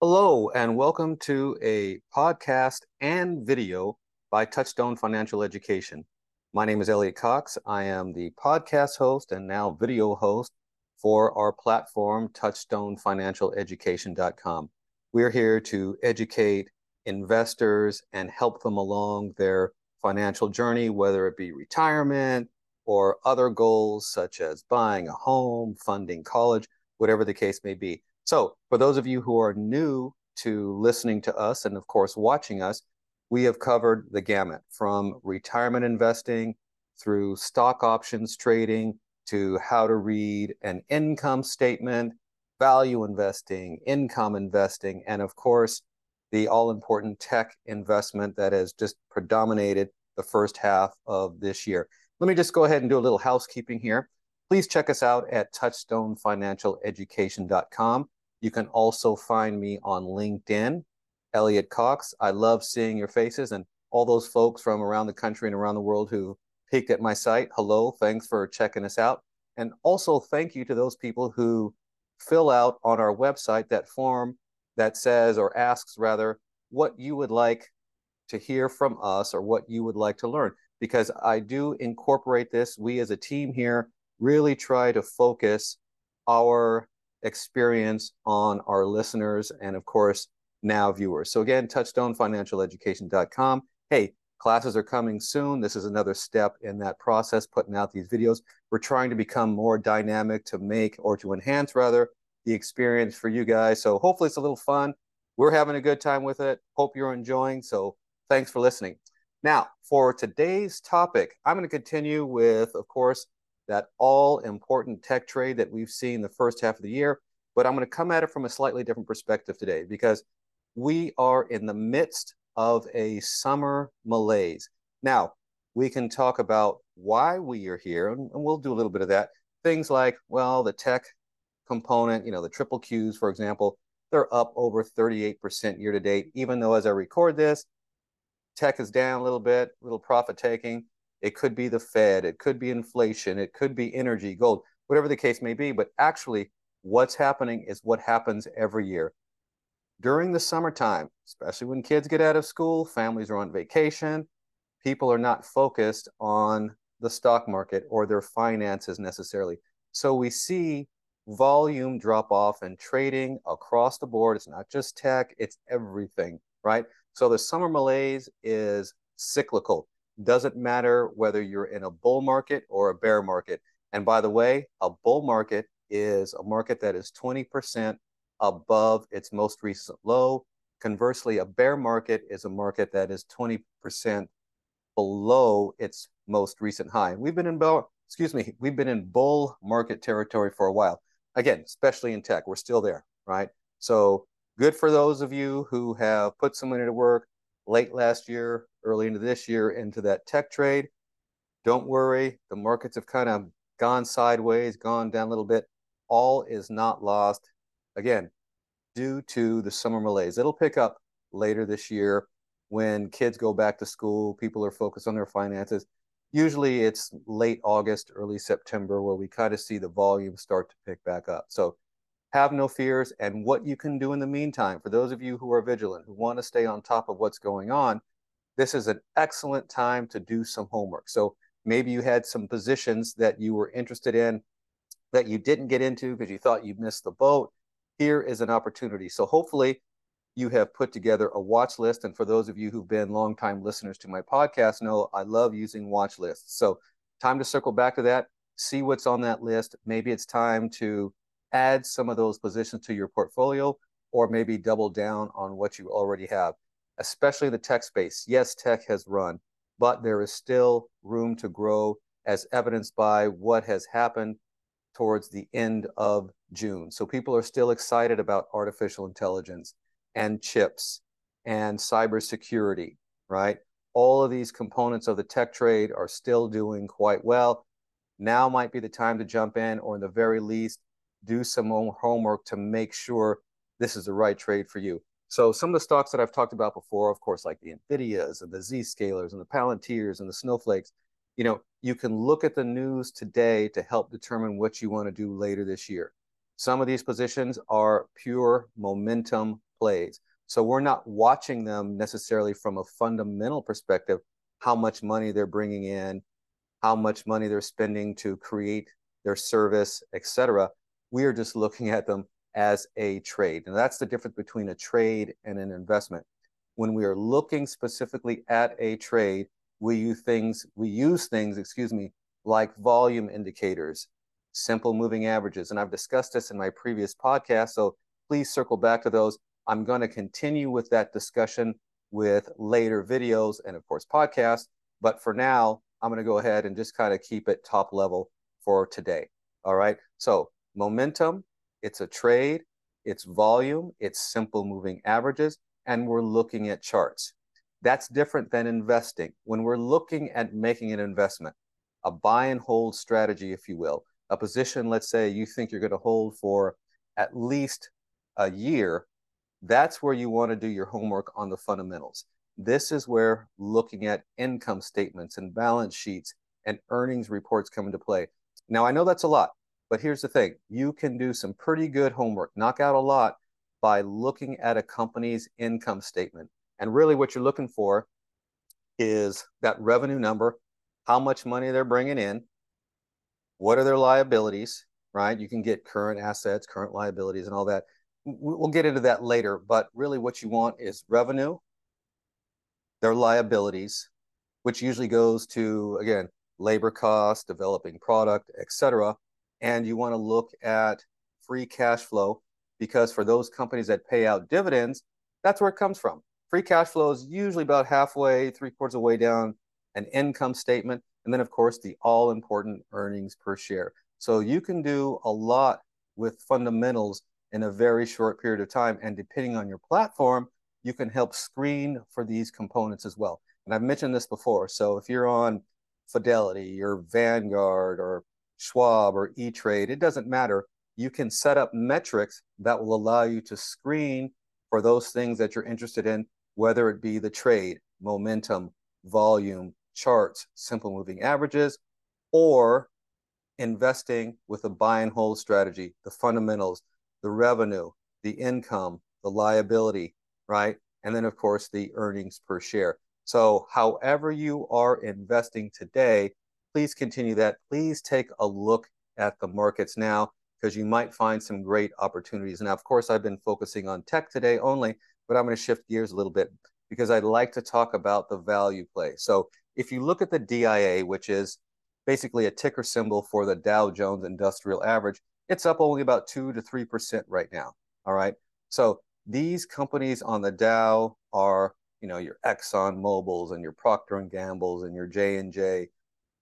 Hello, and welcome to a podcast and video by Touchstone Financial Education. My name is Elliot Cox. I am the podcast host and now video host for our platform, TouchstoneFinancialEducation.com. We're here to educate investors and help them along their financial journey, whether it be retirement or other goals such as buying a home, funding college, whatever the case may be. So, for those of you who are new to listening to us and, of course, watching us, we have covered the gamut from retirement investing through stock options trading to how to read an income statement, value investing, income investing, and, of course, the all important tech investment that has just predominated the first half of this year. Let me just go ahead and do a little housekeeping here. Please check us out at touchstonefinancialeducation.com. You can also find me on LinkedIn, Elliot Cox. I love seeing your faces and all those folks from around the country and around the world who peeked at my site. Hello, thanks for checking us out. And also thank you to those people who fill out on our website that form that says or asks rather what you would like to hear from us or what you would like to learn because I do incorporate this. We as a team here really try to focus our experience on our listeners and, of course, now viewers. So, again, touchstonefinancialeducation.com. Hey, classes are coming soon. This is another step in that process, putting out these videos. We're trying to become more dynamic to make or to enhance, rather, the experience for you guys. So, hopefully, it's a little fun. We're having a good time with it. Hope you're enjoying. So, thanks for listening. Now, for today's topic, I'm going to continue with, of course, that all important tech trade that we've seen the first half of the year. But I'm going to come at it from a slightly different perspective today because we are in the midst of a summer malaise. Now, we can talk about why we are here, and, we'll do a little bit of that. Things like, well, the tech component, you know, the triple Qs, for example, they're up over 38% year to date, even though as I record this, tech is down a little bit, a little profit taking. It could be the Fed, it could be inflation, it could be energy, gold, whatever the case may be. But actually, what's happening is what happens every year. During the summertime, especially when kids get out of school, families are on vacation, people are not focused on the stock market or their finances necessarily. So we see volume drop off and trading across the board. It's not just tech, it's everything, right? So the summer malaise is cyclical. Doesn't matter whether you're in a bull market or a bear market. And by the way, a bull market is a market that is 20% above its most recent low. Conversely, a bear market is a market that is 20% below its most recent high. We've been in bull, excuse me, we've been in bull market territory for a while. Again, especially in tech, we're still there, right? So good for those of you who have put some money to work late last year, early into this year into that tech trade. Don't worry, the markets have kind of gone sideways, gone down a little bit. All is not lost. Again, due to the summer malaise. It'll pick up later this year when kids go back to school, people are focused on their finances. Usually it's late August, early September where we kind of see the volume start to pick back up. So have no fears. And what you can do in the meantime, for those of you who are vigilant, who want to stay on top of what's going on, this is an excellent time to do some homework. So maybe you had some positions that you were interested in that you didn't get into because you thought you missed the boat. Here is an opportunity. So hopefully you have put together a watch list. And for those of you who've been longtime listeners to my podcast, know I love using watch lists. So time to circle back to that, see what's on that list. Maybe it's time to add some of those positions to your portfolio or maybe double down on what you already have especially the tech space. Yes, tech has run, but there is still room to grow as evidenced by what has happened towards the end of June. So people are still excited about artificial intelligence and chips and cybersecurity, right? All of these components of the tech trade are still doing quite well. Now might be the time to jump in, or in the very least, do some homework to make sure this is the right trade for you. So some of the stocks that I've talked about before, of course, like the Nvidias and the Zscalers and the Palantirs and the Snowflakes, you know, you can look at the news today to help determine what you want to do later this year. Some of these positions are pure momentum plays. So we're not watching them necessarily from a fundamental perspective, how much money they're bringing in, how much money they're spending to create their service, etc. We are just looking at them as a trade. And that's the difference between a trade and an investment. When we are looking specifically at a trade, we use things, we use things, excuse me, like volume indicators, simple moving averages. And I've discussed this in my previous podcast. So please circle back to those. I'm going to continue with that discussion with later videos and, of course, podcasts. But for now, I'm going to go ahead and just kind of keep it top level for today. All right. So, momentum, it's a trade, it's volume, it's simple moving averages, and we're looking at charts. That's different than investing. When we're looking at making an investment, a buy and hold strategy, if you will, a position, let's say you think you're going to hold for at least a year, that's where you want to do your homework on the fundamentals. This is where looking at income statements and balance sheets and earnings reports come into play. Now, I know that's a lot, but here's the thing you can do some pretty good homework, knock out a lot by looking at a company's income statement. And really, what you're looking for is that revenue number, how much money they're bringing in, what are their liabilities, right? You can get current assets, current liabilities, and all that. We'll get into that later, but really what you want is revenue, their liabilities, which usually goes to, again, labor costs, developing product, etc. And you want to look at free cash flow because for those companies that pay out dividends, that's where it comes from. Free cash flow is usually about halfway, three quarters of the way down an income statement. And then, of course, the all important earnings per share. So you can do a lot with fundamentals in a very short period of time. And depending on your platform, you can help screen for these components as well. And I've mentioned this before. So if you're on Fidelity or Vanguard or Schwab or E Trade, it doesn't matter. You can set up metrics that will allow you to screen for those things that you're interested in, whether it be the trade, momentum, volume, charts, simple moving averages, or investing with a buy and hold strategy, the fundamentals, the revenue, the income, the liability, right? And then, of course, the earnings per share. So, however you are investing today, please continue that. Please take a look at the markets now because you might find some great opportunities. Now, of course, I've been focusing on tech today only, but I'm going to shift gears a little bit because I'd like to talk about the value play. So, if you look at the DIA, which is basically a ticker symbol for the Dow Jones Industrial Average, it's up only about 2 to 3% right now. All right. So these companies on the Dow are, you know, your Exxon Mobil's and your Procter and Gamble's and your J and J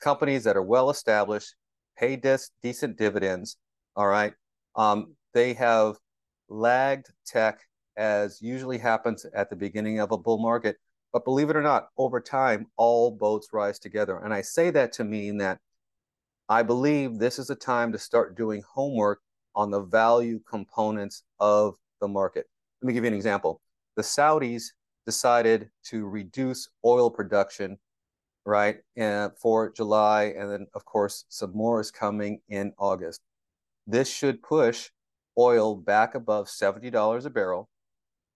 companies that are well established, pay dis- decent dividends. All right. Um, they have lagged tech as usually happens at the beginning of a bull market but believe it or not, over time, all boats rise together. And I say that to mean that I believe this is a time to start doing homework on the value components of the market. Let me give you an example. The Saudis decided to reduce oil production, right, uh, for July. And then, of course, some more is coming in August. This should push oil back above $70 a barrel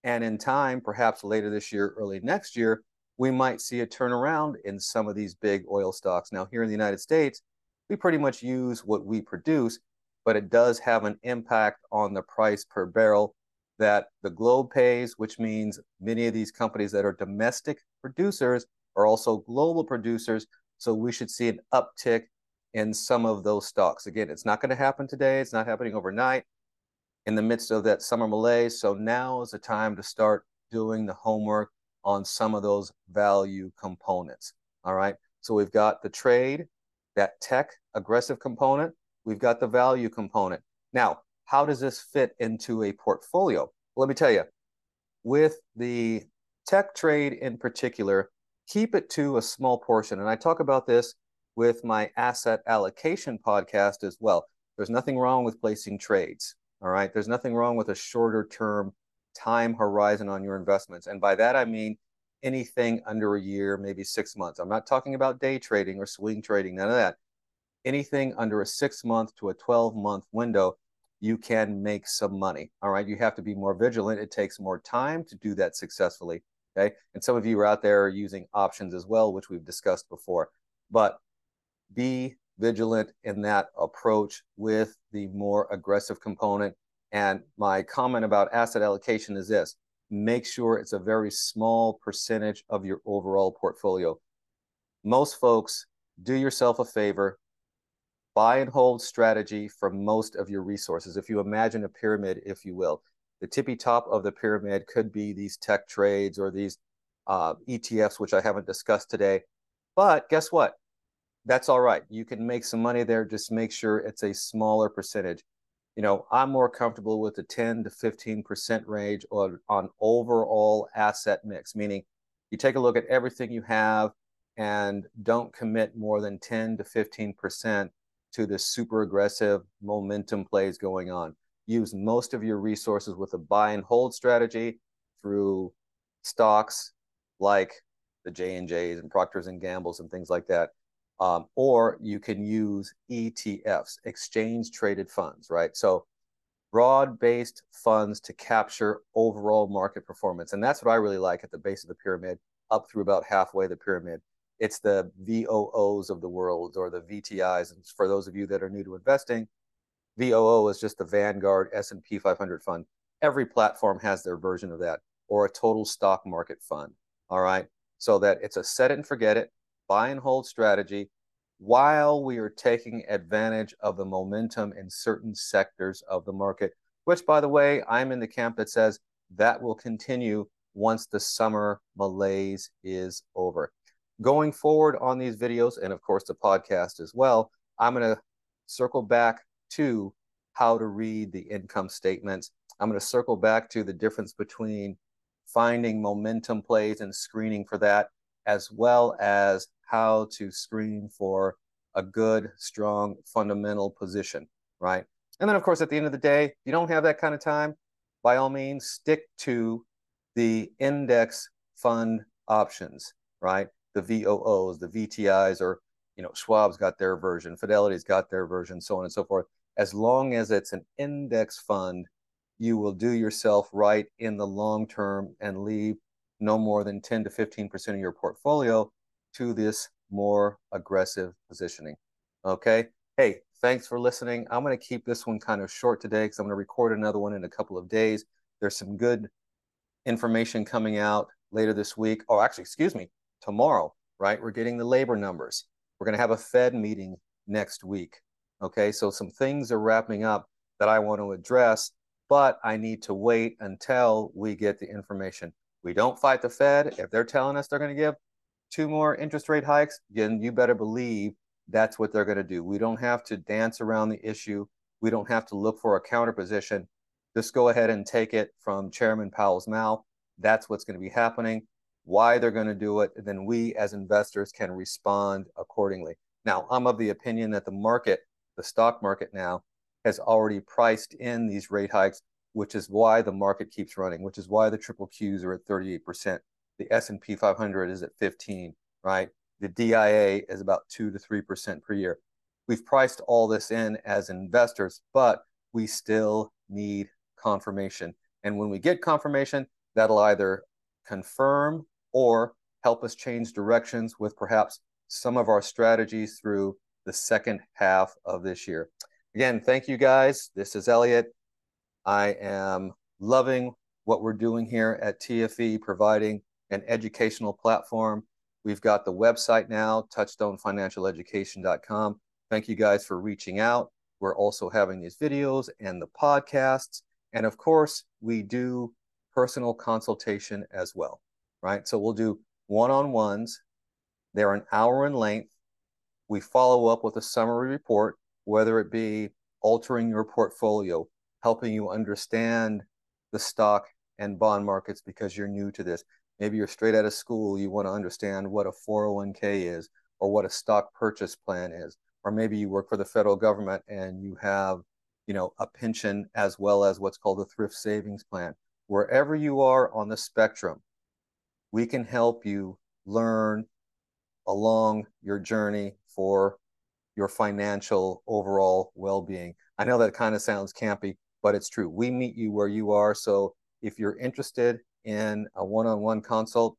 and in time, perhaps later this year, early next year, we might see a turnaround in some of these big oil stocks. Now, here in the United States, we pretty much use what we produce, but it does have an impact on the price per barrel that the globe pays, which means many of these companies that are domestic producers are also global producers. So we should see an uptick in some of those stocks. Again, it's not going to happen today, it's not happening overnight in the midst of that summer malaise. So now is the time to start doing the homework on some of those value components. All right. So we've got the trade, that tech aggressive component. We've got the value component. Now, how does this fit into a portfolio? Let me tell you, with the tech trade in particular, keep it to a small portion. And I talk about this with my asset allocation podcast as well. There's nothing wrong with placing trades. All right. There's nothing wrong with a shorter term time horizon on your investments. And by that, I mean anything under a year, maybe six months. I'm not talking about day trading or swing trading, none of that. Anything under a six month to a 12 month window you can make some money. All right. You have to be more vigilant. It takes more time to do that successfully. Okay. And some of you are out there using options as well, which we've discussed before. But be vigilant in that approach with the more aggressive component. And my comment about asset allocation is this make sure it's a very small percentage of your overall portfolio. Most folks, do yourself a favor, buy and hold strategy for most of your resources. If you imagine a pyramid, if you will, the tippy top of the pyramid could be these tech trades or these uh, ETFs, which I haven't discussed today. But guess what? That's all right. You can make some money there. Just make sure it's a smaller percentage. You know, I'm more comfortable with the 10 to 15% range on, on overall asset mix, meaning you take a look at everything you have and don't commit more than 10 to 15% to the super aggressive momentum plays going on. Use most of your resources with a buy and hold strategy through stocks like the J and J's and Procters and Gambles and things like that. Um, or you can use ETFs, exchange traded funds, right? So broad based funds to capture overall market performance. And that's what I really like at the base of the pyramid, up through about halfway the pyramid it's the VOOs of the world or the VTIs. And for those of you that are new to investing, VOO is just the Vanguard S&P 500 fund. Every platform has their version of that or a total stock market fund. All right. So that it's a set it and forget it, buy and hold strategy while we are taking advantage of the momentum in certain sectors of the market, which by the way, I'm in the camp that says that will continue once the summer malaise is over going forward on these videos and of course the podcast as well i'm going to circle back to how to read the income statements. I'm going to circle back to the difference between finding momentum plays and screening for that as well as how to screen for a good strong fundamental position right? And then of course at the end of the day you don't have that kind of time by all means stick to the index fund options right? The VOOs, the VTIs, or you know, Schwab's got their version, Fidelity's got their version, so on and so forth. As long as it's an index fund, you will do yourself right in the long term and leave no more than 10 to 15% of your portfolio to this more aggressive positioning. Okay. Hey, thanks for listening. I'm going to keep this one kind of short today because I'm going to record another one in a couple of days. There's some good information coming out later this week. Oh, actually, excuse me, tomorrow, right? We're getting the labor numbers. We're going to have a Fed meeting next week. Okay, so some things are wrapping up that I want to address, but I need to wait until we get the information. We don't fight the Fed. If they're telling us they're going to give two more interest rate hikes, then you better believe that's what they're going to do. We don't have to dance around the issue. We don't have to look for a counter position. Just go ahead and take it from Chairman Powell's mouth. That's what's going to be happening why they're going to do it, and then we as investors can respond accordingly. Now, I'm of the opinion that the market, the stock market now, has already priced in these rate hikes, which is why the market keeps running, which is why the triple Qs are at 38%. The S&P 500 is at 15, right? The DIA is about 2 to 3% per year. We've priced all this in as investors, but we still need confirmation. And when we get confirmation, that'll either confirm or help us change directions with perhaps some of our strategies through the second half of this year. Again, thank you guys. This is Elliot. I am loving what we're doing here at TFE, providing an educational platform. We've got the website now, touchstonefinancialeducation.com. Thank you guys for reaching out. We're also having these videos and the podcasts. And of course, we do personal consultation as well right? So we'll do one-on-ones. They're an hour in length. We follow up with a summary report, whether it be altering your portfolio, helping you understand the stock and bond markets because you're new to this. Maybe you're straight out of school, you want to understand what a 401k is or what a stock purchase plan is. Or maybe you work for the federal government and you have, you know, a pension as well as what's called a thrift savings plan. Wherever you are on the spectrum, we can help you learn along your journey for your financial overall well-being. I know that kind of sounds campy, but it's true. We meet you where you are. So if you're interested in a one-on-one consult,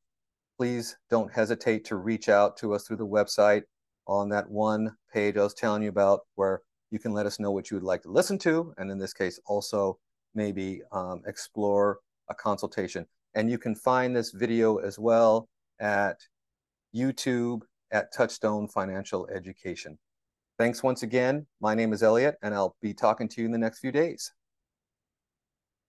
please don't hesitate to reach out to us through the website on that one page I was telling you about where you can let us know what you would like to listen to. And in this case, also maybe um, explore a consultation. And you can find this video as well at YouTube at Touchstone Financial Education. Thanks once again. My name is Elliot, and I'll be talking to you in the next few days.